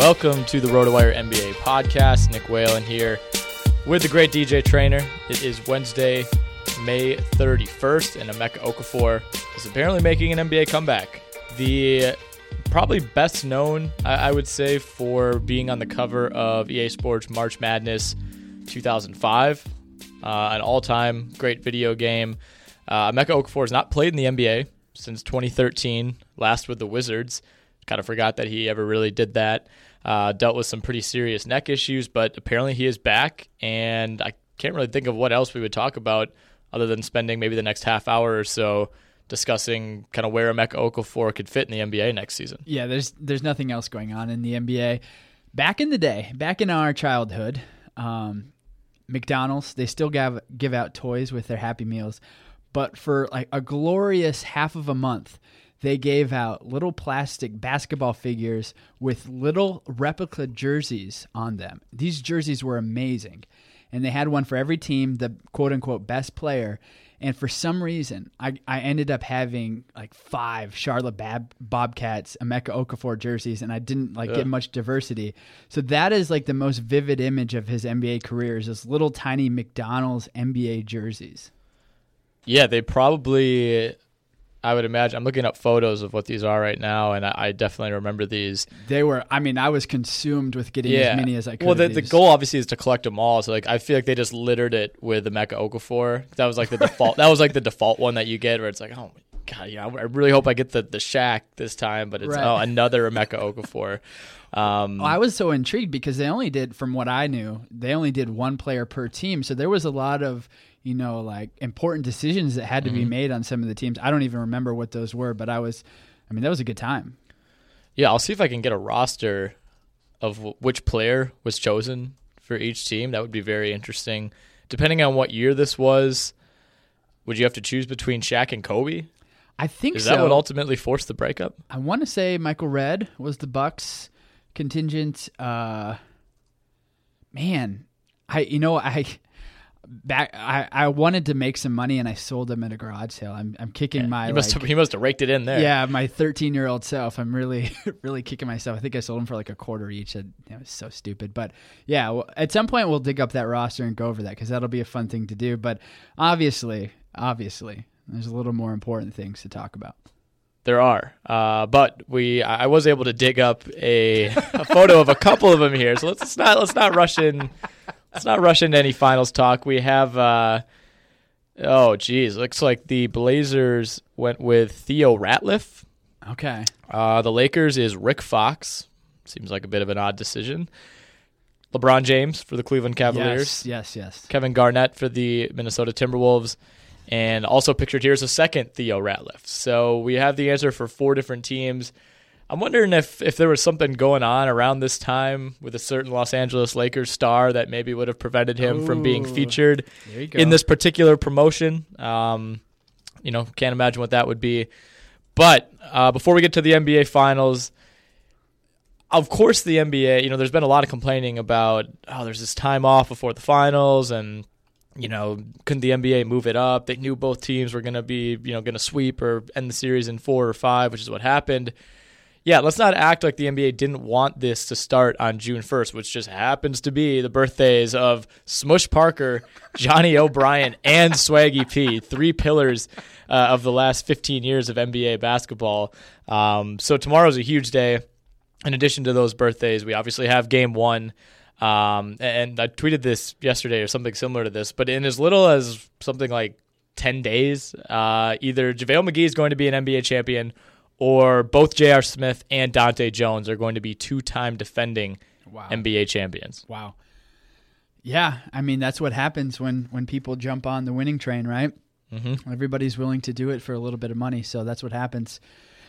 Welcome to the RotoWire NBA podcast. Nick Whalen here with the great DJ Trainor. It is Wednesday, May 31st, and Emeka Okafor is apparently making an NBA comeback. The probably best known, I, would say, for being on the cover of EA Sports March Madness 2005, uh, an all-time great video game. Uh, Emeka Okafor has not played in the NBA since 2013, last with the Wizards. Kind of forgot that he ever really did that. Uh, dealt with some pretty serious neck issues, but apparently he is back, and I can't really think of what else we would talk about other than spending maybe the next half hour or so discussing kind of where Emeka Okafor could fit in the NBA next season. Yeah, there's there's nothing else going on in the NBA. Back in the day, back in our childhood, um, McDonald's they still give give out toys with their Happy Meals, but for like a glorious half of a month, they gave out little plastic basketball figures with little replica jerseys on them. These jerseys were amazing. And they had one for every team, the quote unquote best player. And for some reason, I, I ended up having like five Charlotte Bab- Bobcats, Emeka Okafor jerseys, and I didn't like get much diversity. So that is like the most vivid image of his NBA career is this little tiny McDonald's NBA jerseys. Yeah, they probably I would imagine. I'm looking up photos of what these are right now, and I, I definitely remember these. They were. I mean, I was consumed with getting Yeah. as many as I could. Well, the, the goal obviously is to collect them all. So like, I feel like they just littered it with the Emeka Okafor. That was like the default. That was like the default one that you get, where it's like, oh my god, yeah, I really hope I get the the Shaq this time, but it's Right. oh another Emeka Okafor. Um, I was so intrigued because they only did, from what I knew, they only did one player per team. So there was a lot of, you know, like important decisions that had to Mm-hmm. be made on some of the teams. I don't even remember what those were, but I was, I mean, that was a good time. yeah, I'll see if I can get a roster of w- which player was chosen for each team. That would be very interesting. Depending on what year this was, would you have to choose between Shaq and Kobe? I think Is so. that what ultimately forced the breakup? I want to say Michael Redd was the Bucks contingent. Uh, man, I you know I back I, I wanted to make some money and I sold them at a garage sale. I'm I'm kicking my He must like, have he must have raked it in there. yeah my 13 year old self. I'm really really kicking myself. I think I sold them for like a quarter each. And it was so stupid. But yeah, well, at some point we'll dig up that roster and go over that because that'll be a fun thing to do. But obviously, obviously, there's a little more important things to talk about. There are, uh, but we I was able to dig up a, a photo of a couple of them here. So let's, let's not let's not rush in. Let's not rush into any finals talk. We have. Uh, oh, geez, looks like the Blazers went with Theo Ratliff. Okay. Uh, the Lakers is Rick Fox. Seems like a bit of an odd decision. LeBron James for the Cleveland Cavaliers. Yes, yes, yes. Kevin Garnett for the Minnesota Timberwolves. And also pictured here is a second Theo Ratliff. So we have the answer for four different teams. I'm wondering if, if there was something going on around this time with a certain Los Angeles Lakers star that maybe would have prevented him from being featured There you go. in this particular promotion. Um, you know, can't imagine what that would be. But uh, before we get to the NBA Finals, of course, the NBA, you know, there's been a lot of complaining about, oh, there's this time off before the finals, and, you know, couldn't the NBA move it up? They knew both teams were going to be, you know, going to sweep or end the series in four or five, which is what happened. Yeah, let's not act like the NBA didn't want this to start on June 1st, which just happens to be the birthdays of Smush Parker, Johnny O'Bryant, and Swaggy P, three pillars uh, of the last 15 years of NBA basketball. Um, so tomorrow's a huge day in addition to those birthdays, we obviously have game one. Um, and I tweeted this yesterday or something similar to this, but in as little as something like 10 days, uh, either JaVale McGee is going to be an NBA champion or both J.R. Smith and Dahntay Jones are going to be two time defending Wow. NBA champions. Wow. Yeah, I mean that's what happens when when people jump on the winning train, right? Mm-hmm. Everybody's willing to do it for a little bit of money, so that's what happens.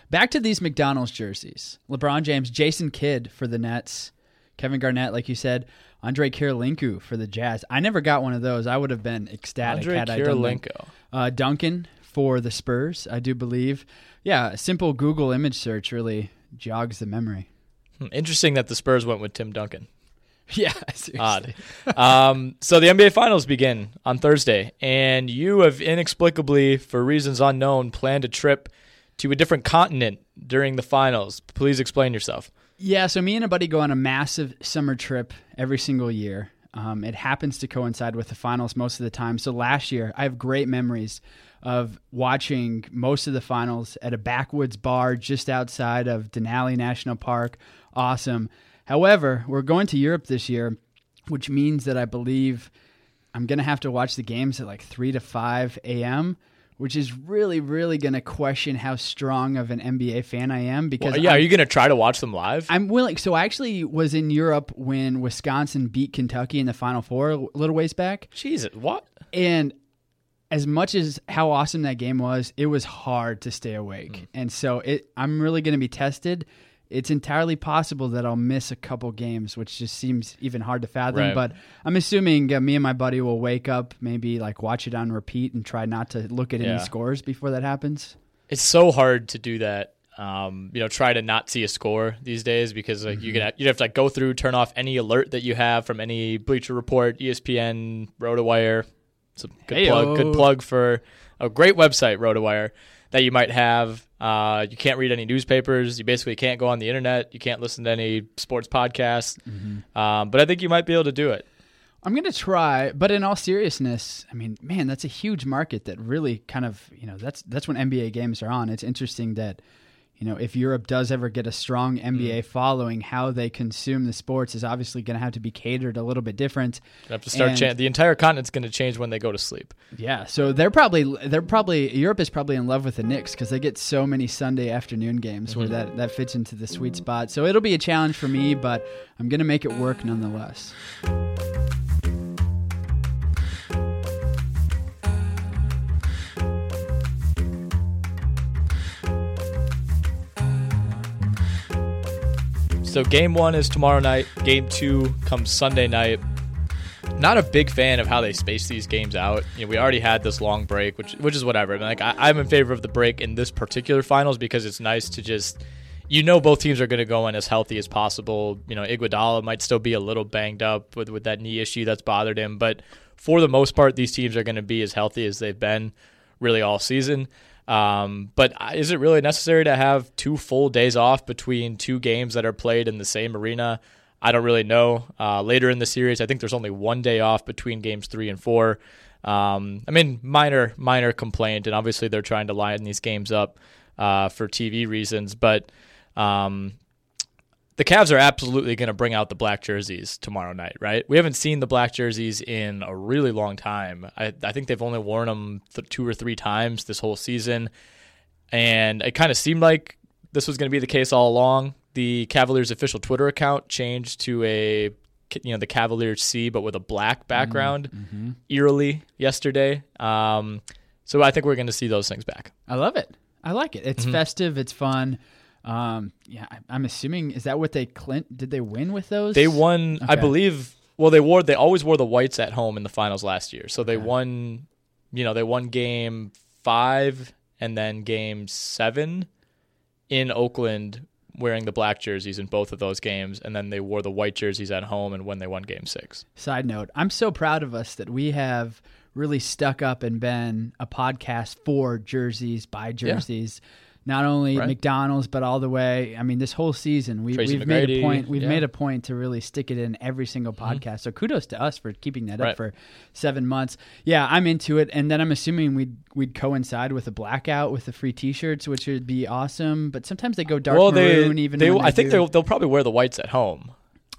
Back to these McDonald's jerseys: LeBron James, Jason Kidd for the Nets, Kevin Garnett, like you said, Andre Kirilenko for the Jazz. I never got one of those. I would have been ecstatic Andre had I done. Kirilenko. Uh, Duncan for the Spurs, I do believe. Yeah, a simple Google image search really jogs the memory. Hmm, Interesting that the Spurs went with Tim Duncan. Yeah, seriously. odd. um, so the NBA Finals begin on Thursday, and you have inexplicably, for reasons unknown, planned a trip to a different continent during the finals. Please explain yourself. Yeah, so me and a buddy go on a massive summer trip every single year. Um, it happens to coincide with the finals most of the time. So last year, I have great memories of watching most of the finals at a backwoods bar just outside of Denali National Park. Awesome. However, we're going to Europe this year, which means that I believe I'm going to have to watch the games at like 3 to 5 a.m., which is really, really going to question how strong of an NBA fan I am because Well, yeah, I'm- are you going to try to watch them live? I'm willing. So I actually was in Europe when Wisconsin beat Kentucky in the Final Four a little ways back, Jesus, what? and as much as how awesome that game was, it was hard to stay awake, Mm. and so it. I'm really going to be tested. It's entirely possible that I'll miss a couple games, which just seems even hard to fathom. Right. But I'm assuming uh, me and my buddy will wake up, maybe like watch it on repeat, and try not to look at Yeah. any scores before that happens. It's so hard to do that. Um, you know, try to not see a score these days because like you can you have to like go through, turn off any alert that you have from any Bleacher Report, ESPN, RotoWire. It's a good plug. Good plug for a great website, RotoWire, that you might have. Uh, you can't read any newspapers. You basically can't go on the internet. You can't listen to any sports podcasts. Um, but I think you might be able to do it. I'm going to try, but in all seriousness, I mean, man, that's a huge market that really kind of, you know, that's that's when NBA games are on. It's interesting that, you know, if Europe does ever get a strong NBA mm. following, how they consume the sports is obviously going to have to be catered a little bit different. You have to start. And- Cha- the entire continent's going to change when they go to sleep. Yeah, so they're probably they're probably Europe is probably in love with the Knicks because they get so many Sunday afternoon games where mm-hmm. that that fits into the sweet spot. So it'll be a challenge for me, but I'm going to make it work nonetheless. So game one is tomorrow night. Game two comes Sunday night. not a big fan of how they space these games out. You know, we already had this long break, which which is whatever. Like I, I'm in favor of the break in this particular finals because it's nice to just you know both teams are going to go in as healthy as possible. You know, Iguodala might still be a little banged up with with that knee issue that's bothered him, but for the most part, these teams are going to be as healthy as they've been really all season. Um, but is it really necessary to have two full days off between two games that are played in the same arena? I don't really know. Uh, later in the series, I think there's only one day off between games three and four. Um, I mean, minor minor complaint, and obviously they're trying to line these games up uh, for TV reasons. But um, the Cavs are absolutely going to bring out the black jerseys tomorrow night, right? We haven't seen the black jerseys in a really long time. I, I think they've only worn them th- two or three times this whole season, and it kind of seemed like this was going to be the case all along the Cavaliers official Twitter account changed to a you know the Cavaliers C but with a black background mm-hmm. eerily yesterday. Um, so I think we're going to see those things back. I love it. I like it. It's mm-hmm. festive. It's fun. Um, yeah, I'm assuming is that what they Clint did they win with those? They won, okay. I believe. Well, they wore they always wore the whites at home in the finals last year, so they won. You know, they won game five and then game seven in Oakland wearing the black jerseys in both of those games, and then they wore the white jerseys at home and when they won game six. Side note, I'm so proud of us that we have really stuck up and been a podcast for jerseys, by jerseys. Yeah not only right. McDonald's but all the way. I mean, this whole season we, have made a point. We've yeah. made a point to really stick it in every single mm-hmm. podcast. Mm-hmm. So kudos to us for keeping that right. up for seven months. Yeah, I'm into it, and then I'm assuming we'd we'd coincide with a blackout with the free T-shirts, which would be awesome. But sometimes they go dark well, maroon. They, even they, they I think they'll, they'll probably wear the whites at home.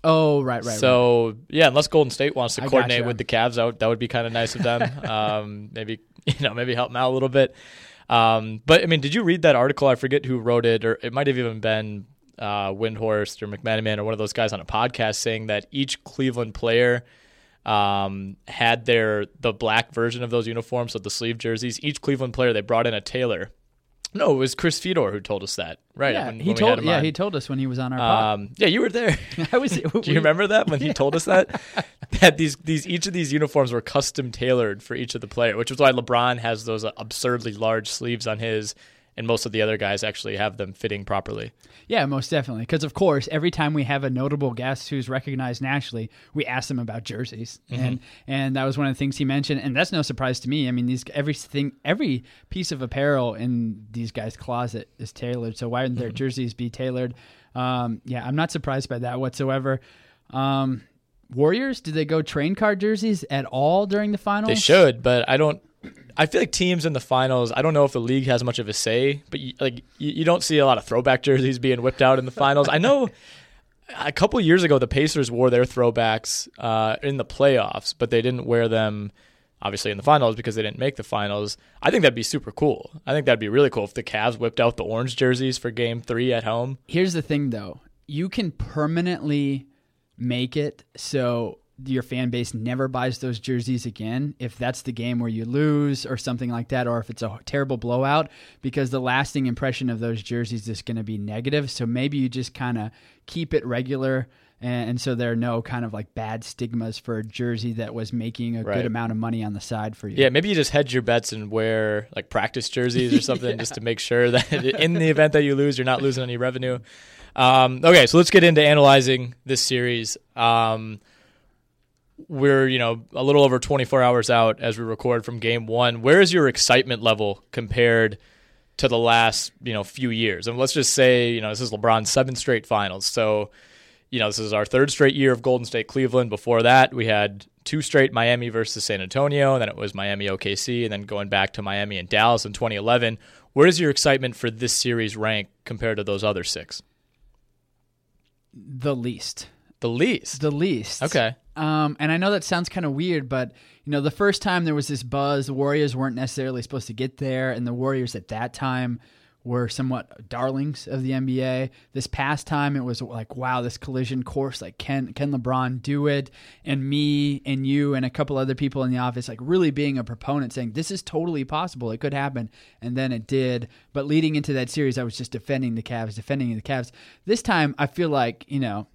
Oh, right, right. So right. yeah, unless Golden State wants to coordinate with the Cavs, out that would be kind of nice of them. um, maybe you know, maybe help them out a little bit. Um, but I mean, did you read that article? I forget who wrote it, or it might have even been uh, Windhorst or McMenamin or one of those guys on a podcast saying that each Cleveland player um, had their the black version of those uniforms, so the sleeve jerseys. Each Cleveland player they brought in a tailor no, it was Chris Fedor who told us that. Right? Yeah, when, he when told. yeah, on. he told us when he was on our. Pod. Um, yeah, you were there. I was. Do you remember that when he told us that that these these each of these uniforms were custom tailored for each of the player, which is why LeBron has those absurdly large sleeves on his, and most of the other guys actually have them fitting properly. Yeah, most definitely. Because of course, every time we have a notable guest who's recognized nationally, we ask them about jerseys, mm-hmm. and and that was one of the things he mentioned, and that's no surprise to me. I mean, these everything, every piece of apparel in these guys' closet is tailored. So why wouldn't their mm-hmm. jerseys be tailored? Um, yeah, I'm not surprised by that whatsoever. Um, Warriors, did they go train card jerseys at all during the finals? They should, but I don't. I feel like teams in the finals. I don't know if the league has much of a say, but you, like you, you don't see a lot of throwback jerseys being whipped out in the finals. I know a couple years ago the Pacers wore their throwbacks uh, in the playoffs, but they didn't wear them obviously in the finals because they didn't make the finals. I think that'd be super cool. I think that'd be really cool if the Cavs whipped out the orange jerseys for Game Three at home. Here's the thing, though: you can permanently make it so your fan base never buys those jerseys again if that's the game where you lose or something like that or if it's a terrible blowout because the lasting impression of those jerseys is going to be negative so maybe you just kind of keep it regular and, and, so there are no kind of like bad stigmas for a jersey that was making a right. good amount of money on the side for you yeah maybe you just hedge your bets and wear like practice jerseys or something yeah. just to make sure that in the event that you lose you're not losing any revenue um, okay so let's get into analyzing this series um, we're you know a little over 24 hours out as we record from game one. Where is your excitement level compared to the last you know few years? And let's just say you know this is lebron's seven straight finals. So you know this is our third straight year of golden state cleveland. Before that we had two straight miami versus san antonio and then it was miami okc and then going back to miami and dallas in 2011 where does your excitement for this series rank compared to those other six? The least the least the least okay um, and I know that sounds kind of weird, but you know, the first time there was this buzz, the Warriors weren't necessarily supposed to get there, and the Warriors at that time were somewhat darlings of the NBA. This past time, it was like, wow, this collision course, like can can LeBron do it? And me and you and a couple other people in the office, like really being a proponent, saying this is totally possible, it could happen, and then it did. But leading into that series, I was just defending the Cavs, defending the Cavs. This time, I feel like you know,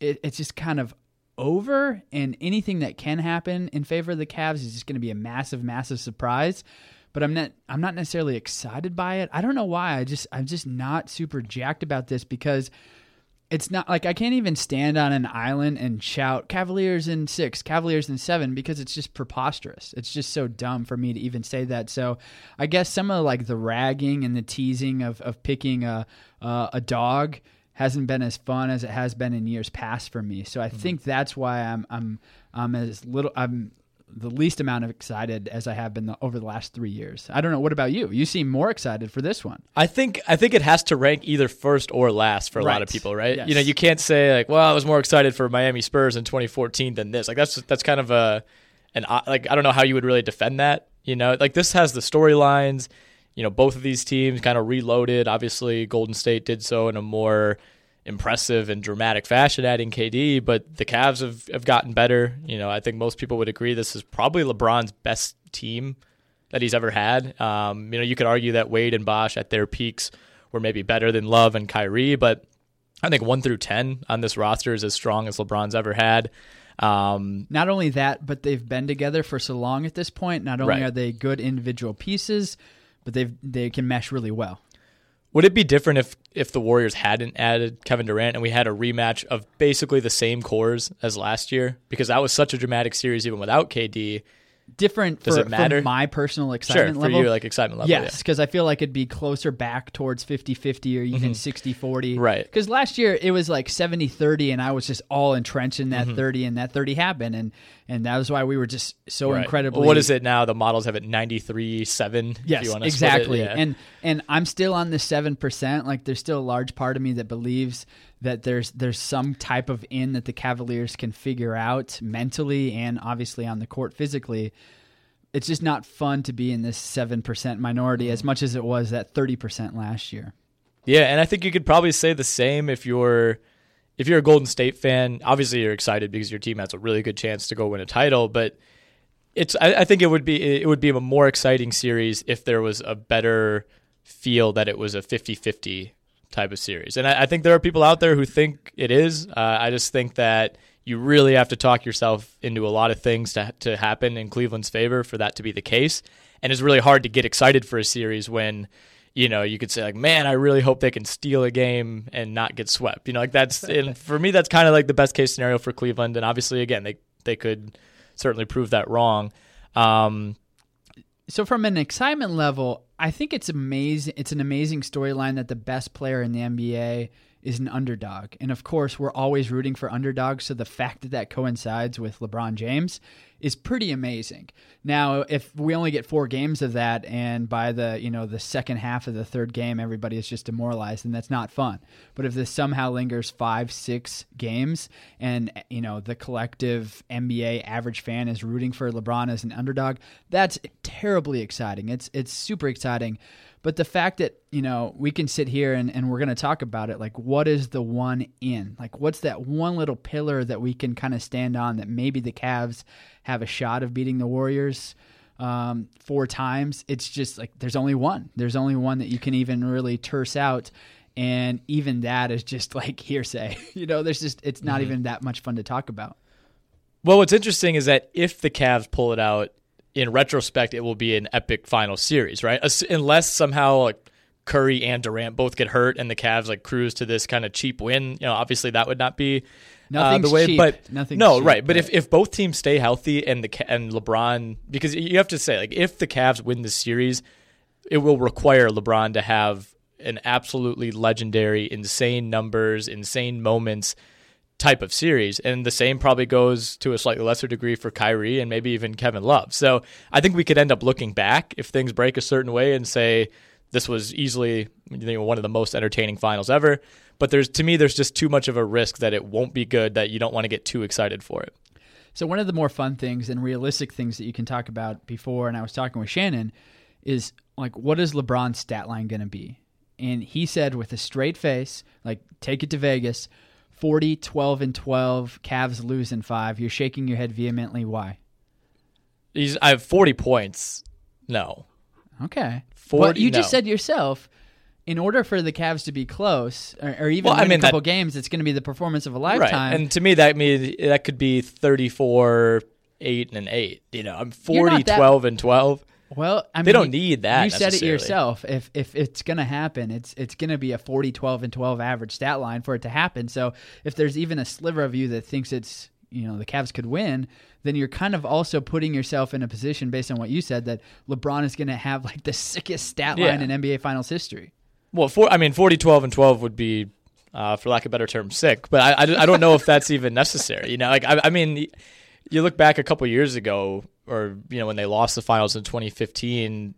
it, it's just kind of over, and anything that can happen in favor of the Cavs is just going to be a massive, massive surprise. But I'm not I'm not necessarily excited by it. I don't know why. I just I'm just not super jacked about this because it's not like I can't even stand on an island and shout Cavaliers in six, Cavaliers in seven because it's just preposterous. It's just so dumb for me to even say that. So I guess some of like the ragging and the teasing of, of picking a uh, a dog hasn't been as fun as it has been in years past for me. So I mm-hmm. think that's why I'm I'm I'm as little I'm the least amount of excited as I have been the, over the last three years. I don't know. What about you? You seem more excited for this one. I think I think it has to rank either first or last for a right. lot of people, right? Yes. You know, you can't say like, "Well, I was more excited for Miami Spurs in 2014 than this." Like that's that's kind of a an like I don't know how you would really defend that. You know, like this has the storylines. You know, both of these teams kind of reloaded. Obviously, Golden State did so in a more impressive and dramatic fashion adding KD, but the Cavs have, have gotten better. You know, I think most people would agree this is probably LeBron's best team that he's ever had. Um, you know, you could argue that Wade and Bosh at their peaks were maybe better than Love and Kyrie, but I think one through 10 on this roster is as strong as LeBron's ever had. Um, not only that, but they've been together for so long at this point. Not only right. are they good individual pieces, but they they can mesh really well. Would it be different if if the Warriors hadn't added Kevin Durant and we had a rematch of basically the same cores as last year? Because that was such a dramatic series even without KD different Does for, it matter? my personal excitement sure, level. for you, like excitement level. Yes, because yeah. I feel like it'd be closer back towards 50-50 or even mm-hmm. 60-40. Right. Because last year it was like 70-30 and I was just all entrenched in that mm-hmm. 30 and that 30 happened and and that was why we were just so right. incredibly well, what is it now? The models have it 93-7 Yes, exactly. Yeah. And and I'm still on the 7%. Like there's still a large part of me that believes that there's there's some type of in that the Cavaliers can figure out mentally and obviously on the court physically. It's just not fun to be in this seven percent minority as much as it was that thirty percent last year. Yeah, and I think you could probably say the same if you're if you're a Golden State fan. Obviously, you're excited because your team has a really good chance to go win a title, but it's I, I think it would be it would be a more exciting series if there was a better feel that it was a 50-50 type of series. And I, I, think there are people out there who think it is. Uh, I just think that you really have to talk yourself into a lot of things to, to happen in Cleveland's favor for that to be the case. And it's really hard to get excited for a series when, you know, you could say like, man, I really hope they can steal a game and not get swept. You know, like that's, and for me, that's kind of like the best case scenario for Cleveland. And obviously, again, they, they could certainly prove that wrong. Um, so from an excitement level, I think it's amazing. It's an amazing storyline that the best player in the NBA is an underdog, and of course, we're always rooting for underdogs. So the fact that that coincides with LeBron James is pretty amazing. Now, if we only get four games of that, and by the you know the second half of the third game, everybody is just demoralized, and that's not fun. But if this somehow lingers five, six games, and you know the collective NBA average fan is rooting for LeBron as an underdog, that's terribly exciting. It's it's super exciting. But the fact that, you know, we can sit here and, and we're going to talk about it, like, what is the one in? Like, what's that one little pillar that we can kind of stand on that maybe the Cavs have a shot of beating the Warriors um, four times? It's just like there's only one. There's only one that you can even really terse out. And even that is just like hearsay. you know, there's just, it's not mm-hmm. even that much fun to talk about. Well, what's interesting is that if the Cavs pull it out, in retrospect, it will be an epic final series, right? Unless somehow like Curry and Durant both get hurt and the Cavs like cruise to this kind of cheap win. You know, obviously that would not be uh, the way. Cheap. But Nothing's no, cheap, right. But, but if, if both teams stay healthy and the and LeBron, because you have to say like if the Cavs win the series, it will require LeBron to have an absolutely legendary, insane numbers, insane moments type of series. And the same probably goes to a slightly lesser degree for Kyrie and maybe even Kevin Love. So I think we could end up looking back if things break a certain way and say this was easily you know, one of the most entertaining finals ever. But there's to me, there's just too much of a risk that it won't be good that you don't want to get too excited for it. So one of the more fun things and realistic things that you can talk about before, and I was talking with Shannon, is like what is LeBron's stat line going to be? And he said with a straight face, like take it to Vegas, 40, 12, and 12. Cavs lose in five. You're shaking your head vehemently. Why? He's, I have 40 points. No. Okay. 40, well, you no. just said yourself in order for the Cavs to be close, or, or even Well, I win mean, a couple that- games, it's going to be the performance of a lifetime. Right. And to me, that means that could be 34, 8, and 8. You know, I'm 40, not that- 12, and 12. Well, I mean, They don't you- need that You said it yourself. If if it's going to happen, it's it's going to be a 40 12 and 12 average stat line for it to happen. So, if there's even a sliver of you that thinks it's, you know, the Cavs could win, then you're kind of also putting yourself in a position based on what you said that LeBron is going to have like the sickest stat line Yeah. in NBA finals history. Well, four, I mean, 40, 12, and 12 would be, uh, for lack of a better term, sick. But I, I, I don't know if that's even necessary. You know, like, I, I mean, you look back a couple years ago, or, you know, when they lost the finals in 2015,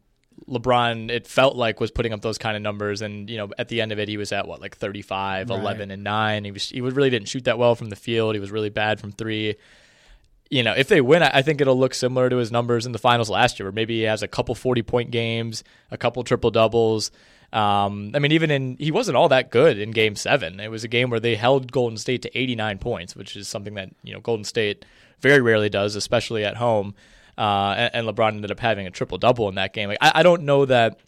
LeBron, it felt like, was putting up those kind of numbers. And, you know, at the end of it, he was at, what, like 35, Right. 11, and 9. He, was, he really didn't shoot that well from the field. He was really bad from three. You know, if they win, I I think it'll look similar to his numbers in the finals last year, where maybe he has a couple 40 point games, a couple triple doubles. Um, I mean, even in he wasn't all that good in Game Seven. It was a game where they held Golden State to 89 points, which is something that you know Golden State very rarely does, especially at home. Uh, and, and LeBron ended up having a triple double in that game. Like, I, I don't know that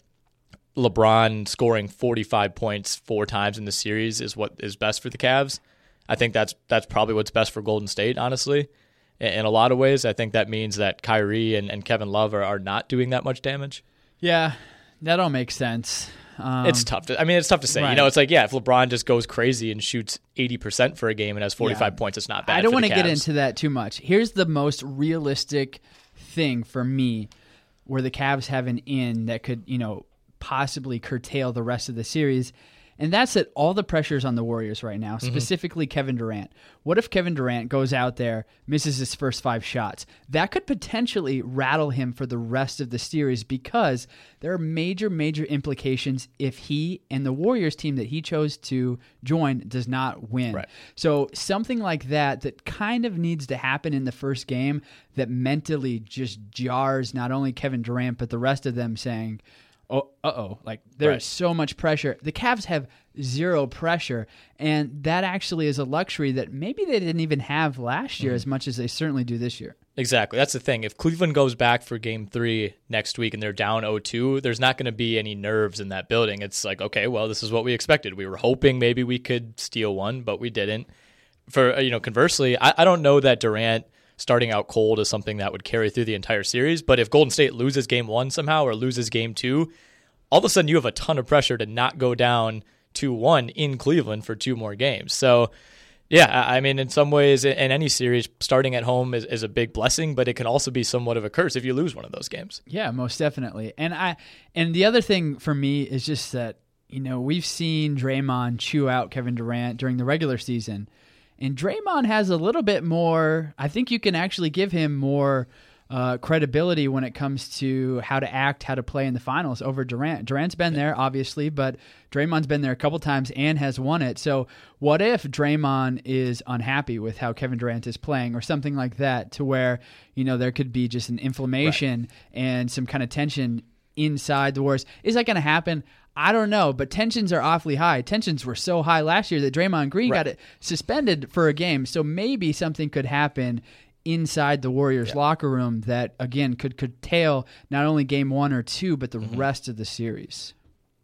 LeBron scoring 45 points four times in the series is what is best for the Cavs. I think that's that's probably what's best for Golden State, honestly. In, in a lot of ways, I think that means that Kyrie and, and Kevin Love are, are not doing that much damage. Yeah, that all makes sense. Um, it's tough to. I mean, it's tough to say. You know, it's like yeah, if LeBron just goes crazy and shoots eighty percent for a game and has forty five Yeah. points, it's not bad. I don't want to get into that too much. Here's the most realistic thing for me where the Cavs have an in that could, you know, possibly curtail the rest of the series. And that's that all the pressure's on the Warriors right now, Mm-hmm. specifically Kevin Durant. What if Kevin Durant goes out there, misses his first five shots? That could potentially rattle him for the rest of the series because there are major, major implications if he and the Warriors team that he chose to join does not win. Right. So something like that that kind of needs to happen in the first game that mentally just jars not only Kevin Durant but the rest of them saying, "Oh, uh-oh, like there's Right. so much pressure." The Cavs have zero pressure, and that actually is a luxury that maybe they didn't even have last year as much as they certainly do this year. Exactly. That's the thing. If Cleveland goes back for game three next week and they're down 0 2, there's not going to be any nerves in that building. It's like, okay, well, this is what we expected. We were hoping maybe we could steal one, but we didn't. For, uh, you know, conversely, I, I don't know that Durant starting out cold is something that would carry through the entire series. But if Golden State loses game one somehow or loses game two, all of a sudden you have a ton of pressure to not go down 2 1 in Cleveland for two more games. So, yeah, I mean, in some ways, in any series, starting at home is, is a big blessing, but it can also be somewhat of a curse if you lose one of those games. Yeah, most definitely. And I and the other thing for me is just that you know we've seen Draymond chew out Kevin Durant during the regular season, and Draymond has a little bit more. I think you can actually give him more uh, credibility when it comes to how to act, how to play in the finals over Durant. Durant's been there, obviously, but Draymond's been there a couple times and has won it. So, what if Draymond is unhappy with how Kevin Durant is playing, or something like that, to where you know there could be just an inflammation and some kind of tension inside the Warriors? Is that going to happen? I don't know, but tensions are awfully high. Tensions were so high last year that Draymond Green got it suspended for a game. So maybe something could happen inside the Warriors locker room that again could curtail not only game 1 or 2 but the Mm-hmm. rest of the series.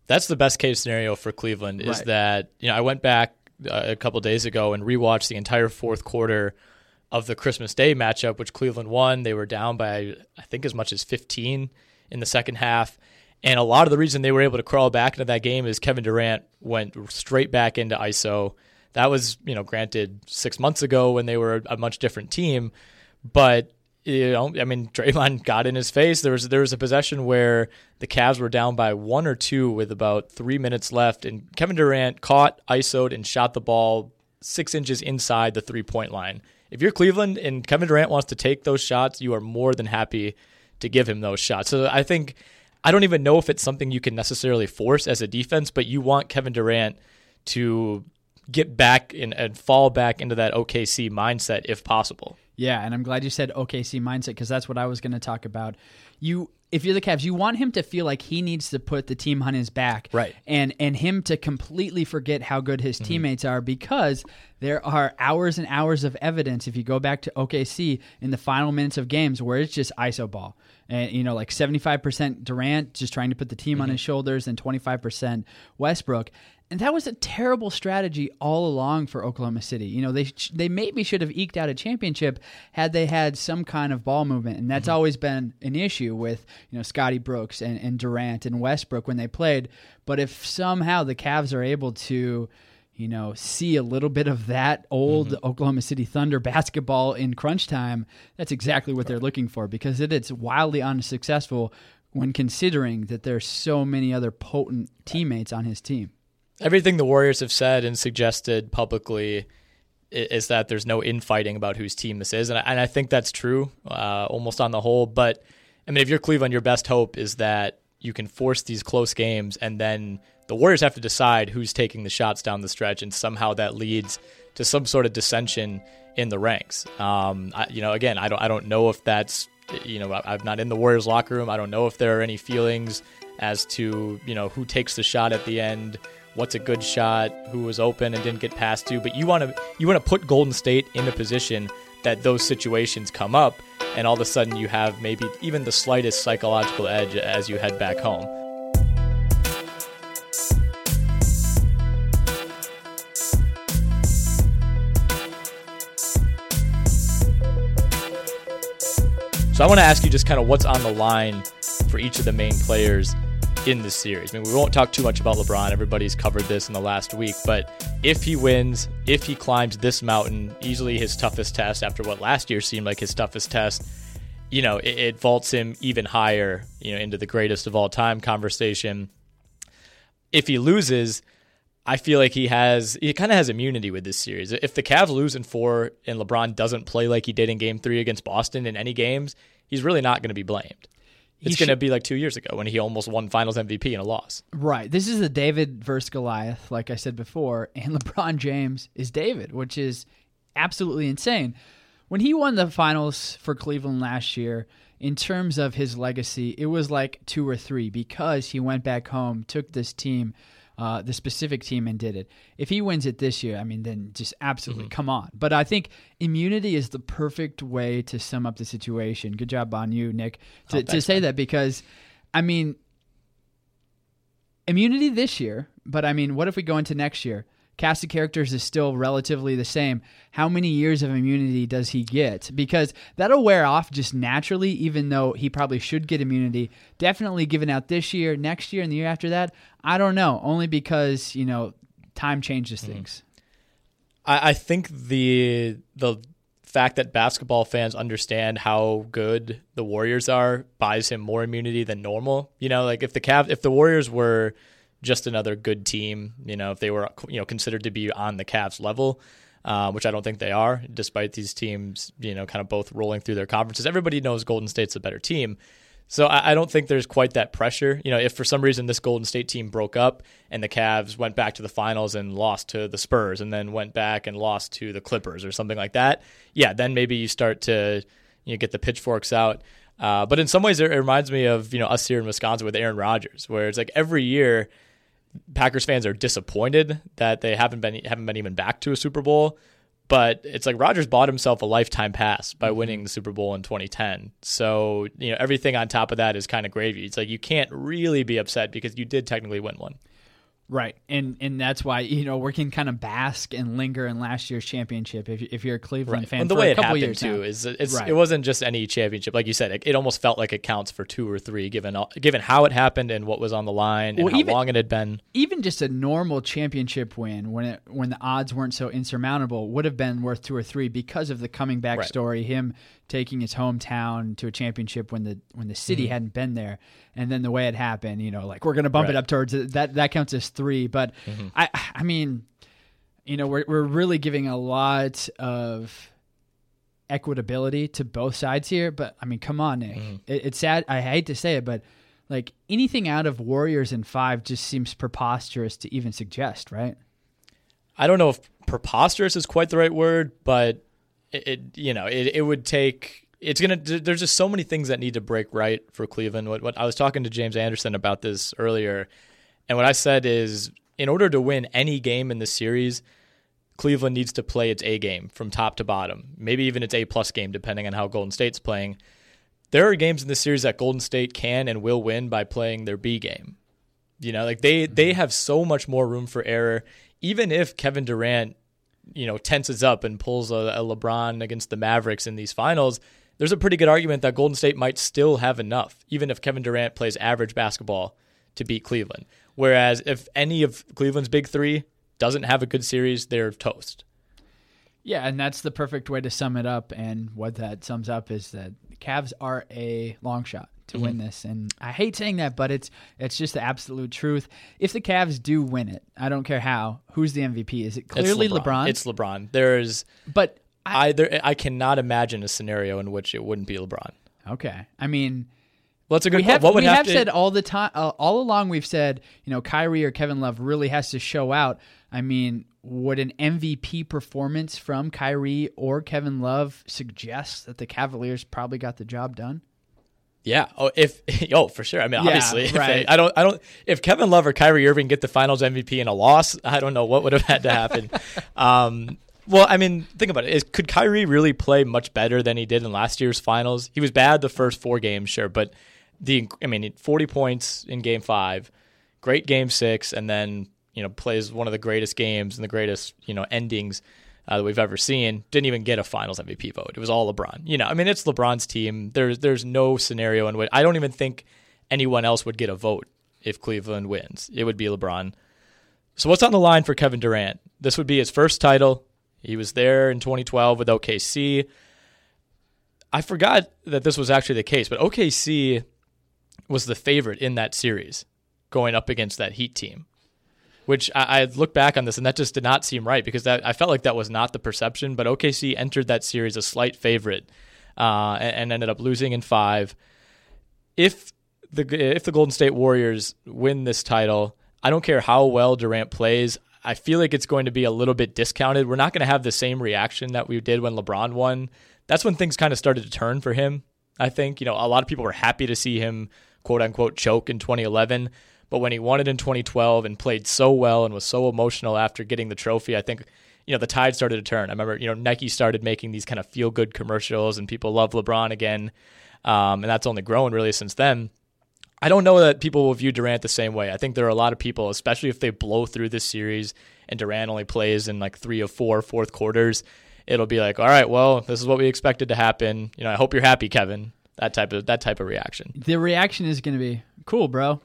That's the best case scenario for Cleveland is Right. that, you know, I went back uh, a couple days ago and rewatched the entire fourth quarter of the Christmas Day matchup, which Cleveland won. They were down by, I think, as much as 15 in the second half. And a lot of the reason they were able to crawl back into that game is Kevin Durant went straight back into ISO. That was, you know, granted six months ago when they were a much different team, but you know, I mean, Draymond got in his face. There was there was a possession where the Cavs were down by one or two with about three minutes left, and Kevin Durant caught, isoed, and shot the ball six inches inside the three point line. If you're Cleveland and Kevin Durant wants to take those shots, you are more than happy to give him those shots. So I think I don't even know if it's something you can necessarily force as a defense, but you want Kevin Durant to get back and, and fall back into that OKC mindset if possible. Yeah, and I'm glad you said OKC mindset because that's what I was going to talk about. You if you're the Cavs, you want him to feel like he needs to put the team on his back, Right. And and him to completely forget how good his mm-hmm. teammates are because there are hours and hours of evidence. If you go back to OKC in the final minutes of games where it's just iso ball, and you know like 75% Durant just trying to put the team on mm-hmm. his shoulders, and 25% Westbrook. And that was a terrible strategy all along for Oklahoma City. You know, they they maybe should have eked out a championship had they had some kind of ball movement, and that's mm-hmm. always been an issue with you know Scotty Brooks and, and Durant and Westbrook when they played. But if somehow the Cavs are able to, you know, see a little bit of that old Oklahoma City Thunder basketball in crunch time, that's exactly what they're looking for because it, it's wildly unsuccessful when considering that there's so many other potent teammates on his team. everything the Warriors have said and suggested publicly is that there's no infighting about whose team this is, and I, and I think that's true, uh, almost on the whole. But I mean, if you're Cleveland, your best hope is that you can force these close games, and then the Warriors have to decide who's taking the shots down the stretch, and somehow that leads to some sort of dissension in the ranks. Um, I, you know, again, I don't, I don't know if that's, you know, I- I'm not in the Warriors locker room. I don't know if there are any feelings as to, you know, who takes the shot at the end what's a good shot, who was open and didn't get passed to. But you want to you want to put Golden State in a position that those situations come up, and all of a sudden you have maybe even the slightest psychological edge as you head back home. So I want to ask you just kind of what's on the line for each of the main players in this series. I mean, we won't talk too much about LeBron. Everybody's covered this in the last week. But if he wins, if he climbs this mountain, easily his toughest test after what last year seemed like his toughest test, you know, it, it vaults him even higher, you know, into the greatest of all time conversation. If he loses, I feel like he has he kind of has immunity with this series. If the Cavs lose in four and LeBron doesn't play like he did in Game Three against Boston in any games, he's really not going to be blamed. It's going to be like two years ago when he almost won Finals MVP in a loss. Right. This is the David versus Goliath, like I said before, and LeBron James is David, which is absolutely insane. When he won the finals for Cleveland last year, in terms of his legacy, it was like two or three because he went back home, took this team, uh, the specific team, and did it. If he wins it this year, I mean, then just absolutely come on. But I think immunity is the perfect way to sum up the situation. Good job on you, Nick, to, to say that because, I mean, immunity this year, but I mean, what if we go into next year? Cast of characters is still relatively the same. How many years of immunity does he get? Because that'll wear off just naturally, even though he probably should get immunity. Definitely given out this year, next year, and the year after that. I don't know. Only because, you know, time changes mm-hmm. things. I, I think the the fact that basketball fans understand how good the Warriors are buys him more immunity than normal. You know, like if the Cav if the Warriors were just another good team, you know, if they were you know considered to be on the Cavs level, uh, which I don't think they are, despite these teams, you know, kind of both rolling through their conferences. Everybody knows Golden State's a better team. So I, don't think there's quite that pressure. You know, if for some reason this Golden State team broke up and the Cavs went back to the finals and lost to the Spurs and then went back and lost to the Clippers or something like that, yeah, then maybe you start to you know get the pitchforks out. Uh, but in some ways, it reminds me of you know us here in Wisconsin with Aaron Rodgers, where it's like every year Packers fans are disappointed that they haven't been haven't been even back to a Super Bowl. But it's like Rodgers bought himself a lifetime pass by mm-hmm. winning the Super Bowl in 2010. So you know everything on top of that is kind of gravy. It's like you can't really be upset because you did technically win one. Right, and and that's why you know we can kind of bask and linger in last year's championship if, if you're a Cleveland fan And the for way a it happened too now. is Right. it wasn't just any championship, like you said. It, it almost felt like it counts for two or three, given all- given how it happened and what was on the line and Well, how even- long it had been. even just a normal championship win when it when the odds weren't so insurmountable would have been worth two or three because of the coming back Right. story him taking his hometown to a championship when the when the city mm-hmm. hadn't been there. And then the way it happened you know like we're going to bump it up towards that that counts as 3 but mm-hmm. i i mean you know we're we're really giving a lot of equitability to both sides here. But i mean come on Nick. Mm-hmm. It, it's sad. I hate to say it but like anything out of Warriors in five just seems preposterous to even suggest, right? I don't know if preposterous is quite the right word, but it, it you know it, it would take it's gonna. There's just so many things that need to break right for Cleveland. What, what I was talking to James Anderson about this earlier, and what I said is, in order to win any game in the series, Cleveland needs to play its A game from top to bottom, maybe even its A plus game, depending on how Golden State's playing. There are games in the series that Golden State can and will win by playing their B game. You know, like they they mm-hmm. have so much more room for error. Even if Kevin Durant, you know, tenses up and pulls a, a LeBron against the Mavericks in these finals, there's a pretty good argument that Golden State might still have enough, even if Kevin Durant plays average basketball to beat Cleveland. Whereas if any of Cleveland's big three doesn't have a good series, they're toast. Yeah, and that's the perfect way to sum it up. And what that sums up is that the Cavs are a long shot to mm-hmm. win this. And I hate saying that, but it's it's just the absolute truth. If the Cavs do win it, I don't care how. Who's the MVP? Is it clearly it's LeBron. LeBron? It's LeBron. There's but I, I there I cannot imagine a scenario in which it wouldn't be LeBron. Okay, I mean. Well, that's a good. We have, what we have, have to, said all the time, uh, all along. We've said, you know, Kyrie or Kevin Love really has to show out. I mean, would an MVP performance from Kyrie or Kevin Love suggest that the Cavaliers probably got the job done? Yeah. Oh, if oh for sure. I mean, Yeah, obviously, if right. they- I don't. I don't. If Kevin Love or Kyrie Irving get the Finals MVP in a loss, I don't know what would have had to happen. um, well, I mean, think about it. Is, could Kyrie really play much better than he did in last year's Finals? He was bad the first four games, sure, but the I mean, forty points in Game Five, great Game Six, and then you know plays one of the greatest games and the greatest you know endings uh, that we've ever seen. Didn't even get a Finals MVP vote. It was all LeBron. You know, I mean, it's LeBron's team. There's there's no scenario in which I don't even think anyone else would get a vote if Cleveland wins. It would be LeBron. So what's on the line for Kevin Durant? This would be his first title. He was there in 2012 with OKC. I forgot that this was actually the case, but OKC was the favorite in that series going up against that Heat team which I, I look back on this and that just did not seem right because that I felt like that was not the perception. But OKC entered that series a slight favorite uh, and, and ended up losing in five. If the if the Golden State Warriors win this title, I don't care how well Durant plays. I feel like it's going to be a little bit discounted. We're not going to have the same reaction that we did when LeBron won. That's when things kind of started to turn for him. I think you know a lot of people were happy to see him quote unquote choke in 2011. But when he won it in 2012 and played so well and was so emotional after getting the trophy, I think you know the tide started to turn. I remember you know Nike started making these kind of feel good commercials and people love LeBron again, um, and that's only grown really since then. I don't know that people will view Durant the same way. I think there are a lot of people, especially if they blow through this series and Durant only plays in like three or four fourth quarters. It'll be like, all right, well, this is what we expected to happen. You know, I hope you're happy, Kevin. That type of that type of reaction. The reaction is going to be cool, bro.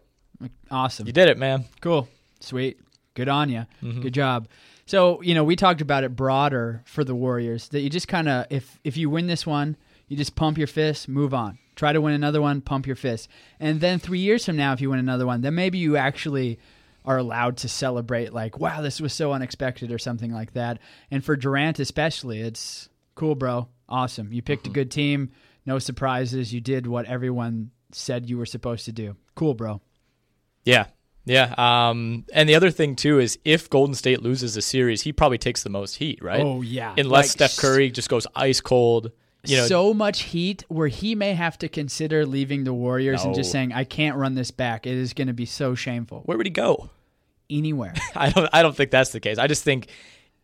Awesome. You did it, man. Cool. Sweet. Good on you. Mm-hmm. Good job. So, you know, we talked about it broader for the Warriors that you just kind of if if you win this one, you just pump your fist, move on. Try to win another one, pump your fist. And then 3 years from now if you win another one, then maybe you actually are allowed to celebrate like, wow, this was so unexpected or something like that. And for Durant especially, it's cool, bro. Awesome. You picked a good team, no surprises. You did what everyone said you were supposed to do. Cool, bro. Yeah. Yeah. Um, and the other thing too is if Golden State loses a series, he probably takes the most heat, right? Oh, yeah. Unless Like, Steph Curry just goes ice cold. You know, so much heat where he may have to consider leaving the Warriors and just saying, "I can't run this back. It is going to be so shameful." where would he go? Anywhere. I don't. I don't think that's the case. I just think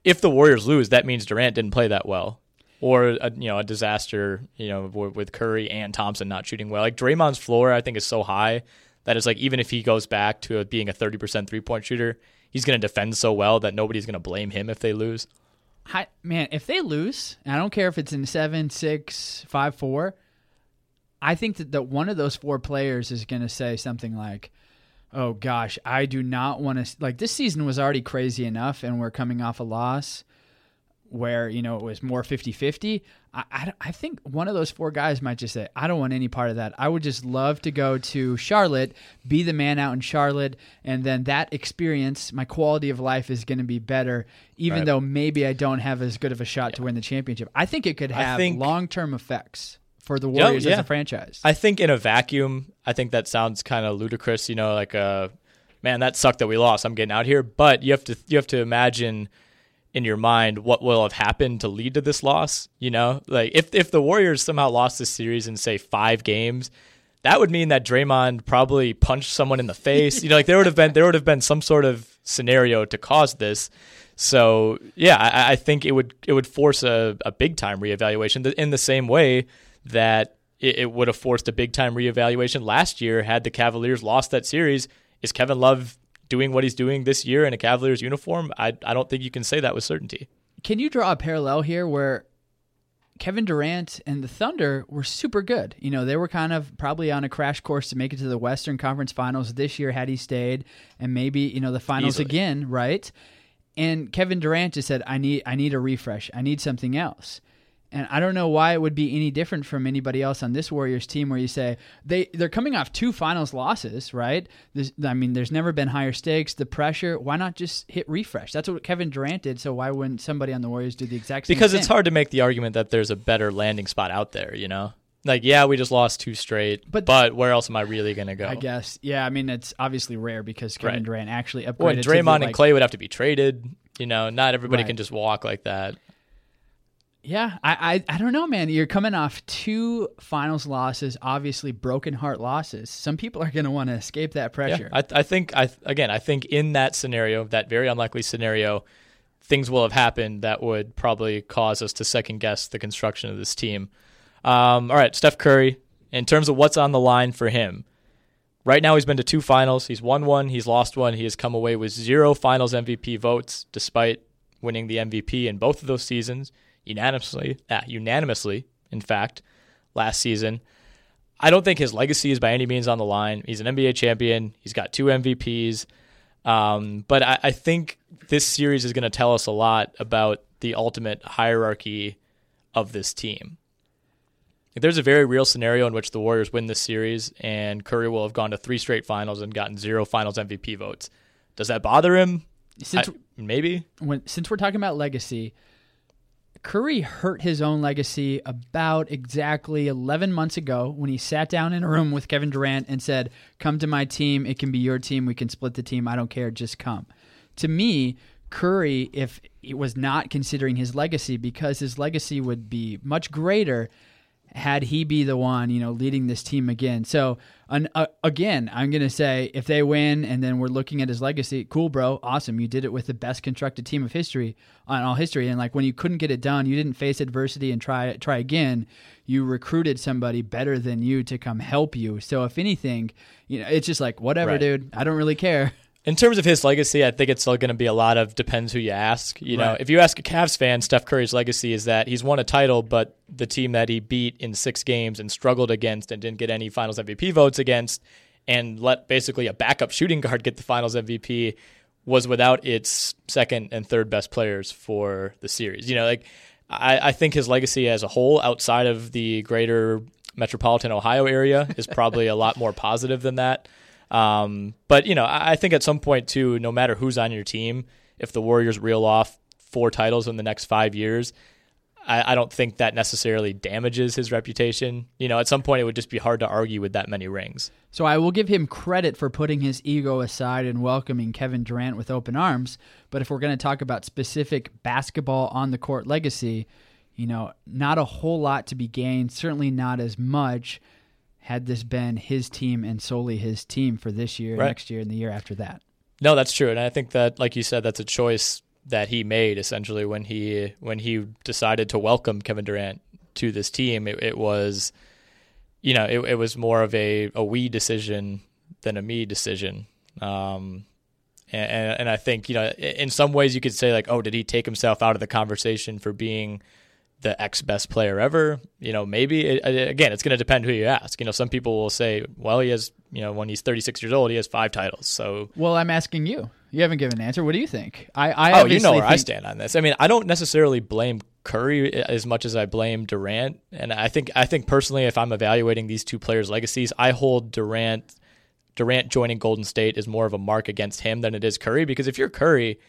if the Warriors lose, that means Durant didn't play that well, or a, you know a disaster. You know with, with Curry and Thompson not shooting well. Like Draymond's floor, I think is so high that it's like even if he goes back to being a thirty percent three point shooter, he's going to defend so well that nobody's going to blame him if they lose. Hi, man, if they lose, I don't care if it's in seven, six, five, four. I think that, that one of those four players is going to say something like, "Oh gosh, I do not want to." Like this season was already crazy enough, and we're coming off a loss where you know it was more 50-50 I, I, I think one of those four guys might just say i don't want any part of that i would just love to go to charlotte be the man out in charlotte and then that experience my quality of life is going to be better even Right. though maybe i don't have as good of a shot to win the championship i think it could have think- long-term effects for the warriors as yeah. a franchise I think in a vacuum, I think that sounds kind of ludicrous. You know, like uh, man, that sucked that we lost. I'm getting out here, but you have to you have to imagine in your mind what will have happened to lead to this loss. You know, like if if the Warriors somehow lost this series in say five games, that would mean that Draymond probably punched someone in the face. you know, like there would have been there would have been some sort of scenario to cause this. So yeah, I, I think it would it would force a, a big time reevaluation in the same way that it, it would have forced a big time reevaluation last year had the Cavaliers lost that series. Is Kevin Love doing what he's doing this year in a Cavaliers uniform? I I don't think you can say that with certainty. Can you draw a parallel here where Kevin Durant and the Thunder were super good. You know, they were kind of probably on a crash course to make it to the Western Conference Finals this year had he stayed, and maybe you know the finals Easily. again, right? And Kevin Durant just said, "I need, I need a refresh. I need something else." And I don't know why it would be any different from anybody else on this Warriors team where you say they they're coming off two finals losses, right? There's, I mean, there's never been higher stakes, the pressure. Why not just hit refresh? That's what Kevin Durant did. So why wouldn't somebody on the Warriors do the exact same? Because thing? it's hard to make the argument that there's a better landing spot out there. You know, like yeah, we just lost two straight, But- but where else am I really gonna go? I guess. Yeah, I mean it's obviously rare because Kevin Right. Durant actually upgraded. Well, and to the, Draymond and Klay would have to be traded. You know, not everybody Right. can just walk like that. Yeah, I, I I don't know, man. You're coming off two finals losses, obviously broken heart losses. Some people are going to want to escape that pressure. Yeah, I, I think I again I think in that scenario, that very unlikely scenario, things will have happened that would probably cause us to second guess the construction of this team. Um, all right, Steph Curry. In terms of what's on the line for him, right now he's been to two finals. He's won one. He's lost one. He has come away with zero Finals MVP votes, despite winning the MVP in both of those seasons unanimously. Uh, unanimously, in fact, last season. I don't think his legacy is by any means on the line. He's an NBA champion. He's got two MVPs. Um, but I, I think this series is going to tell us a lot about the ultimate hierarchy of this team. There's a very real scenario in which the Warriors win this series and Curry will have gone to three straight finals and gotten zero finals MVP votes. Does that bother him? since I- maybe. when since we're talking about legacy, Curry hurt his own legacy about exactly 11 months ago when he sat down in a room with Kevin Durant and said, "Come to my team. It can be your team. We can split the team. I don't care. Just come." To me, Curry, if it was not considering his legacy, because his legacy would be much greater had he be the one, you know, leading this team again. So, an, uh, again, I'm going to say if they win and then we're looking at his legacy, cool, bro, awesome. You did it with the best constructed team of history on all history. And like when you couldn't get it done, you didn't face adversity and try try again. You recruited somebody better than you to come help you. So, if anything, you know, it's just like whatever, Right. dude. I don't really care. In terms of his legacy, I think it's still going to be a lot of depends who you ask. You know, Right. if you ask a Cavs fan, Steph Curry's legacy is that he's won a title, but the team that he beat in six games and struggled against and didn't get any Finals MVP votes against, and let basically a backup shooting guard get the Finals MVP, was without its second and third best players for the series. You know, like I, I think his legacy as a whole, outside of the greater metropolitan Ohio area, is probably a lot more positive than that. Um, but you know, I, I think at some point too, no matter who's on your team, if the Warriors reel off four titles in the next five years, I, I don't think that necessarily damages his reputation. You know, at some point it would just be hard to argue with that many rings. So I will give him credit for putting his ego aside and welcoming Kevin Durant with open arms. But if we're going to talk about specific basketball on the court legacy, you know, not a whole lot to be gained. Certainly not as much had this been his team and solely his team for this year, Right. next year, and the year after that. No, that's true, and I think that, like you said, that's a choice that he made essentially when he when he decided to welcome Kevin Durant to this team. It, it was, you know, it, it was more of a a we decision than a me decision. Um, and, and and I think you know, in some ways, you could say like, oh, did he take himself out of the conversation for being the ex best player ever. You know, maybe it, again, it's going to depend who you ask. You know, some people will say, well, he has, you know, when he's 36 years old, he has five titles. So, Well, I'm asking you. You haven't given an answer. What do you think? I, I oh, you know where I stand on this. I mean, I don't necessarily blame Curry uh, as much as I blame Durant, and I think I think personally, if I'm evaluating these two players' legacies, I hold Durant. Durant joining Golden State is more of a mark against him than it is Curry because if you're Curry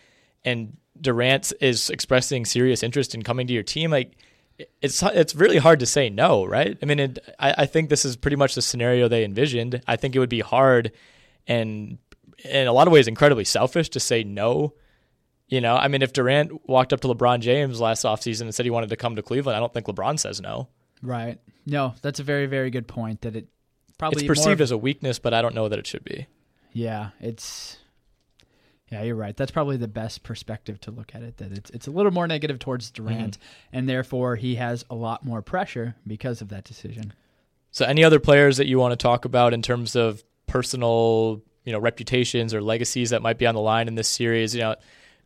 and Durant is expressing serious interest in coming to your team, like it's it's really hard to say no, right? I mean, it, I I think this is pretty much the scenario they envisioned. I think it would be hard and in a lot of ways incredibly selfish to say no You know, I mean, if Durant walked up to LeBron James last offseason and said he wanted to come to Cleveland, I don't think LeBron says no. Right. No, that's a very, very good point. That it probably it's perceived as a weakness, but I don't know that it should be. Yeah, it's yeah, you're right. That's probably the best perspective to look at it. That it's it's a little more negative towards Durant, mm-hmm. and therefore he has a lot more pressure because of that decision. So, any other players that you want to talk about in terms of personal, you know, reputations or legacies that might be on the line in this series? You know,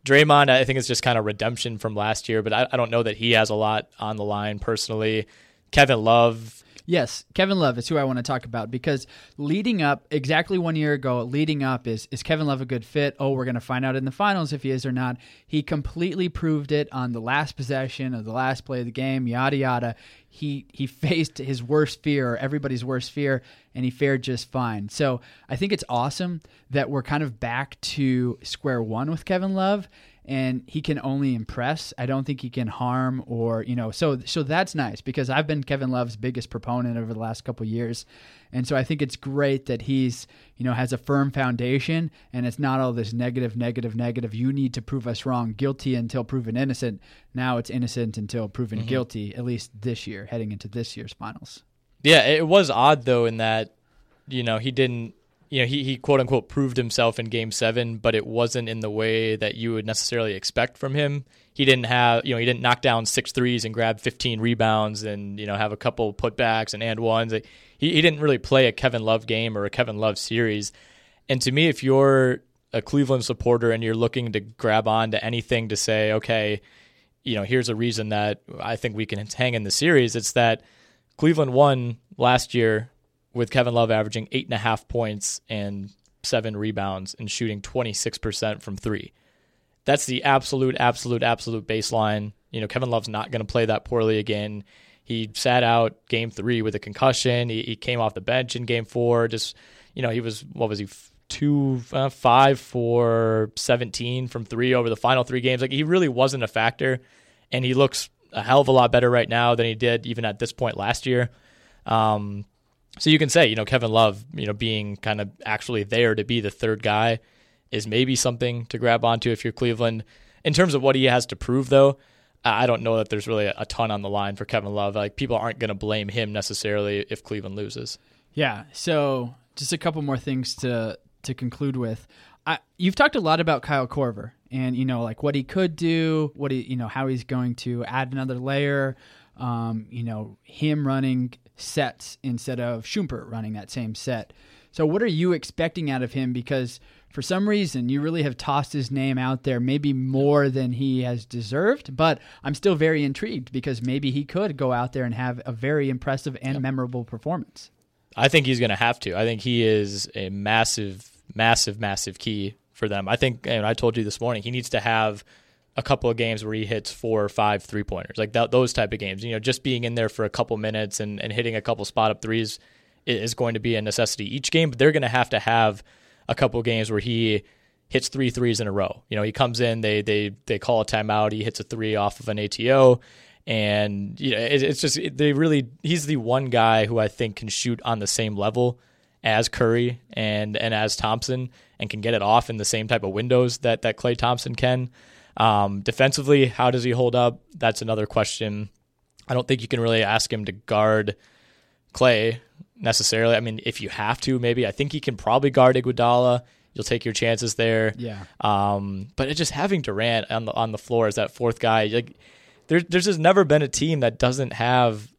Draymond, I think it's just kind of redemption from last year, but I, I don't know that he has a lot on the line personally. Kevin Love, Yes, Kevin Love is who I want to talk about because leading up exactly one year ago, leading up is is Kevin Love a good fit? Oh, we're going to find out in the finals if he is or not. He completely proved it on the last possession of the last play of the game. Yada yada. He he faced his worst fear, everybody's worst fear, and he fared just fine. So I think it's awesome that we're kind of back to square one with Kevin Love and he can only impress. I don't think he can harm or you know. So so that's nice because I've been Kevin Love's biggest proponent over the last couple years, and so I think it's great that he's you know has a firm foundation and it's not all this negative, negative, negative. You need to prove us wrong, guilty until proven innocent. Now it's innocent until proven mm-hmm. guilty. At least this year, heading into this year's finals. Yeah, it was odd though in that you know he didn't you know, he, he quote unquote proved himself in game seven, but it wasn't in the way that you would necessarily expect from him. He didn't have, you know, he didn't knock down six threes and grab 15 rebounds and, you know, have a couple putbacks and and ones. He, he didn't really play a Kevin Love game or a Kevin Love series. And to me, if you're a Cleveland supporter and you're looking to grab on to anything to say, okay, you know, here's a reason that I think we can hang in the series, it's that Cleveland won last year with Kevin Love averaging eight and a half points and seven rebounds and shooting 26% from three. That's the absolute, absolute, absolute baseline. You know, Kevin Love's not going to play that poorly again. He sat out game three with a concussion. He, he, came off the bench in game four. Just, you know, he was, what was he, two, uh, five for 17 from three over the final three games. Like, he really wasn't a factor. And he looks a hell of a lot better right now than he did even at this point last year. Um, so you can say, you know, Kevin Love, you know, being kind of actually there to be the third guy is maybe something to grab onto if you're Cleveland. In terms of what he has to prove, though, I don't know that there's really a ton on the line for Kevin Love. Like people aren't going to blame him necessarily if Cleveland loses. Yeah. So just a couple more things to to conclude with. I, you've talked a lot about Kyle Korver and you know like what he could do, what he you know how he's going to add another layer. Um, you know him running sets instead of Shumpert running that same set. So, what are you expecting out of him? Because for some reason, you really have tossed his name out there, maybe more than he has deserved. But I'm still very intrigued because maybe he could go out there and have a very impressive and yep. memorable performance. I think he's going to have to. I think he is a massive, massive, massive key for them. I think, and I told you this morning, he needs to have a couple of games where he hits four or five three pointers, like those type of games. You know, just being in there for a couple minutes and, and hitting a couple spot up threes is going to be a necessity each game. But they're going to have to have a couple games where he hits three threes in a row. You know, he comes in, they they they call a timeout, he hits a three off of an ATO, and you know, it, it's just they really he's the one guy who I think can shoot on the same level as Curry and and as Thompson and can get it off in the same type of windows that that Klay Thompson can. Um, defensively, how does he hold up? That's another question. I don't think you can really ask him to guard Klay necessarily. I mean, if you have to, maybe. I think he can probably guard Iguodala. You'll take your chances there. Yeah. Um, but just having Durant on the on the floor as that fourth guy, like there, there's just never been a team that doesn't have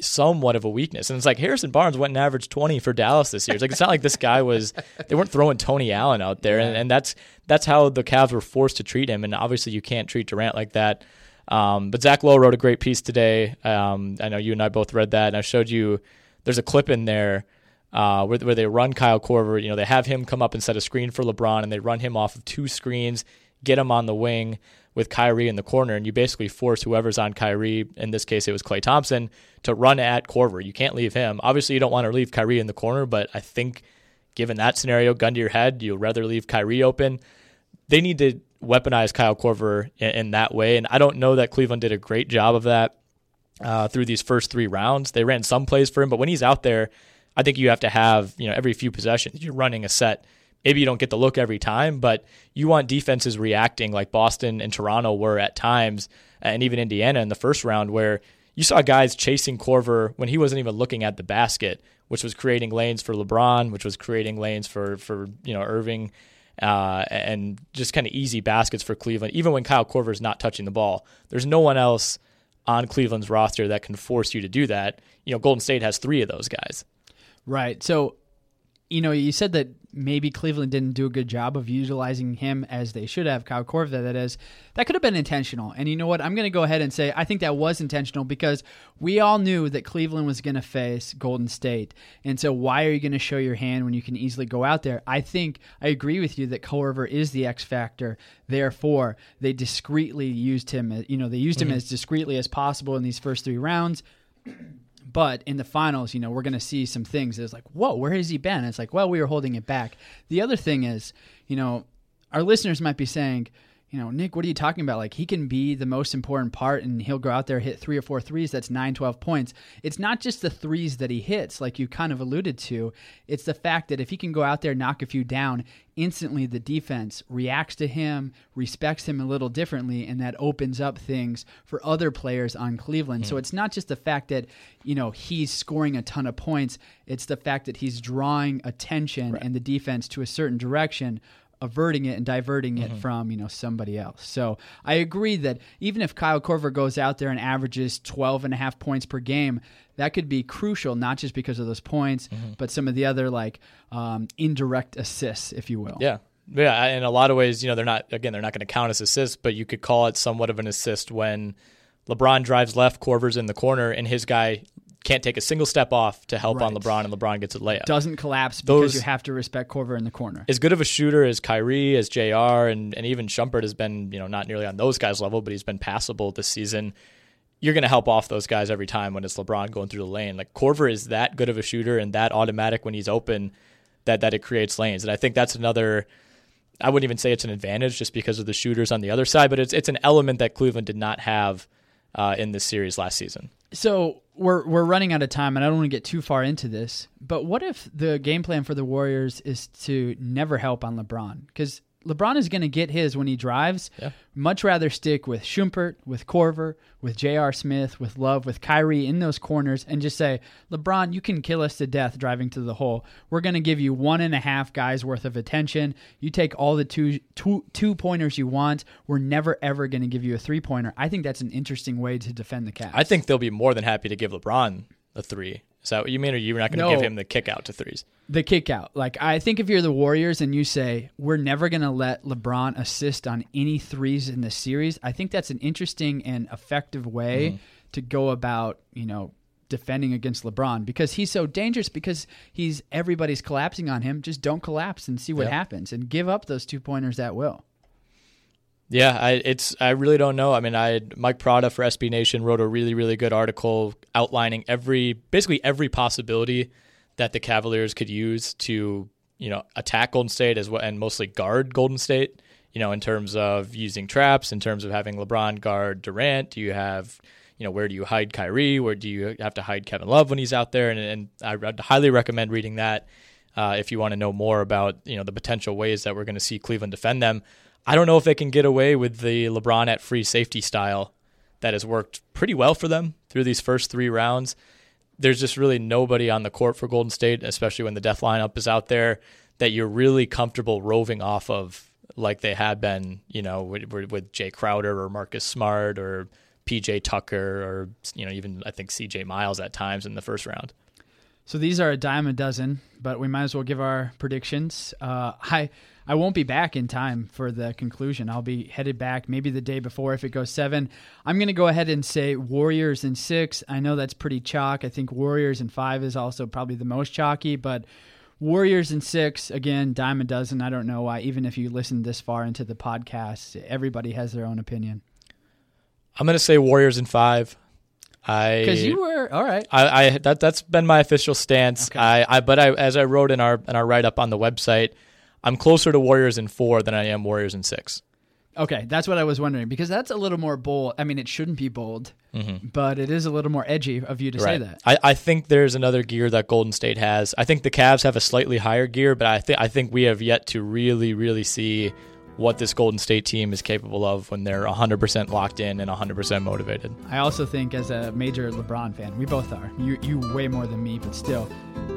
somewhat of a weakness. And it's like Harrison Barnes went and averaged 20 for Dallas this year. It's like it's not like this guy was they weren't throwing Tony Allen out there, yeah. and, and that's that's how the Cavs were forced to treat him. And obviously, you can't treat Durant like that. Um, but Zach Lowe wrote a great piece today. Um, I know you and I both read that, and I showed you. There's a clip in there uh, where, where they run Kyle Korver. You know, they have him come up and set a screen for LeBron, and they run him off of two screens, get him on the wing with Kyrie in the corner, and you basically force whoever's on Kyrie, in this case it was Klay Thompson, to run at Korver. You can't leave him. Obviously, you don't want to leave Kyrie in the corner, but I think given that scenario, gun to your head, you'd rather leave Kyrie open. They need to weaponize Kyle Korver in, in that way, and I don't know that Cleveland did a great job of that uh, through these first three rounds. They ran some plays for him, but when he's out there, I think you have to have you know every few possessions you're running a set maybe you don't get the look every time, but you want defenses reacting like Boston and Toronto were at times, and even Indiana in the first round, where you saw guys chasing Korver when he wasn't even looking at the basket, which was creating lanes for LeBron, which was creating lanes for for you know Irving, uh, and just kind of easy baskets for Cleveland. Even when Kyle Korver is not touching the ball, there's no one else on Cleveland's roster that can force you to do that. You know, Golden State has three of those guys. Right. So you know, you said that maybe Cleveland didn't do a good job of utilizing him as they should have, Kyle Korver, that is. That could have been intentional. And you know what? I'm going to go ahead and say I think that was intentional because we all knew that Cleveland was going to face Golden State. And so why are you going to show your hand when you can easily go out there? I think I agree with you that Korver is the X factor. Therefore, they discreetly used him, you know, they used him mm-hmm. as discreetly as possible in these first three rounds. But in the finals, you know, we're going to see some things. It's like, whoa, where has he been? It's like, well, we were holding it back. The other thing is, you know, our listeners might be saying, you know, Nick, what are you talking about? Like, he can be the most important part and he'll go out there, hit three or four threes. That's nine, 12 points. It's not just the threes that he hits, like you kind of alluded to. It's the fact that if he can go out there, knock a few down, instantly the defense reacts to him, respects him a little differently, and that opens up things for other players on Cleveland. Mm. So it's not just the fact that, you know, he's scoring a ton of points, it's the fact that he's drawing attention right. and the defense to a certain direction averting it and diverting it mm-hmm. from you know somebody else so i agree that even if kyle korver goes out there and averages 12 and a half points per game that could be crucial not just because of those points mm-hmm. but some of the other like um, indirect assists if you will yeah yeah in a lot of ways you know they're not again they're not going to count as assists but you could call it somewhat of an assist when lebron drives left korver's in the corner and his guy can't take a single step off to help right. on LeBron, and LeBron gets a layup. Doesn't collapse because Those, you have to respect Korver in the corner. As good of a shooter as Kyrie, as J.R., and, and even Shumpert has been, you know, not nearly on those guys' level, but he's been passable this season. You're going to help off those guys every time when it's LeBron going through the lane. Like Korver is that good of a shooter and that automatic when he's open that that it creates lanes. And I think that's another. I wouldn't even say it's an advantage just because of the shooters on the other side, but it's it's an element that Cleveland did not have uh, in this series last season. So we're we're running out of time, and I don't want to get too far into this. But what if the game plan for the Warriors is to never help on LeBron? Because LeBron is going to get his when he drives. Yeah. Much rather stick with Shumpert, with Korver, with J.R. Smith, with Love, with Kyrie in those corners and just say, LeBron, you can kill us to death driving to the hole. We're going to give you one and a half guys worth of attention. You take all the two, two, two pointers you want. We're never, ever going to give you a three pointer. I think that's an interesting way to defend the Cavs. I think they'll be more than happy to give LeBron a three. Is that what you mean, or you're not going to no, give him the kick out to threes? The kick out. Like, I think if you're the Warriors and you say, we're never going to let LeBron assist on any threes in the series, I think that's an interesting and effective way mm-hmm. to go about, you know, defending against LeBron because he's so dangerous because he's everybody's collapsing on him. Just don't collapse and see what yep. happens and give up those two pointers at will. Yeah, I it's I really don't know. I mean, I Mike Prada for SB Nation wrote a really really good article outlining every basically every possibility that the Cavaliers could use to you know attack Golden State as well and mostly guard Golden State. You know, in terms of using traps, in terms of having LeBron guard Durant, do you have you know where do you hide Kyrie? Where do you have to hide Kevin Love when he's out there? And, and I would highly recommend reading that uh, if you want to know more about you know the potential ways that we're going to see Cleveland defend them. I don't know if they can get away with the LeBron at free safety style that has worked pretty well for them through these first three rounds. There's just really nobody on the court for Golden State, especially when the death lineup is out there, that you're really comfortable roving off of like they had been, you know, with, with Jae Crowder or Marcus Smart or PJ Tucker or, you know, even I think CJ Miles at times in the first round. So these are a dime a dozen, but we might as well give our predictions. Uh, I I won't be back in time for the conclusion. I'll be headed back maybe the day before if it goes seven. I'm going to go ahead and say Warriors in six. I know that's pretty chalk. I think Warriors in five is also probably the most chalky, but Warriors in six, again, dime a dozen. I don't know why, even if you listen this far into the podcast, everybody has their own opinion. I'm going to say Warriors in five. I because you were all right. I, I that that's been my official stance. Okay. I, I but I as I wrote in our in our write up on the website, I'm closer to Warriors in four than I am Warriors in six. Okay, that's what I was wondering because that's a little more bold. I mean, it shouldn't be bold, mm-hmm. but it is a little more edgy of you to say that. I, I think there's another gear that Golden State has. I think the Cavs have a slightly higher gear, but I think I think we have yet to really, really see what this Golden State team is capable of when they're 100% locked in and 100% motivated. I also think, as a major LeBron fan, we both are. You, you way more than me, but still,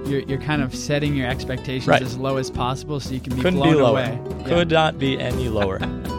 you're, you're kind of setting your expectations Right. as low as possible so you can be Couldn't blown be away. Yeah. Could not be any lower.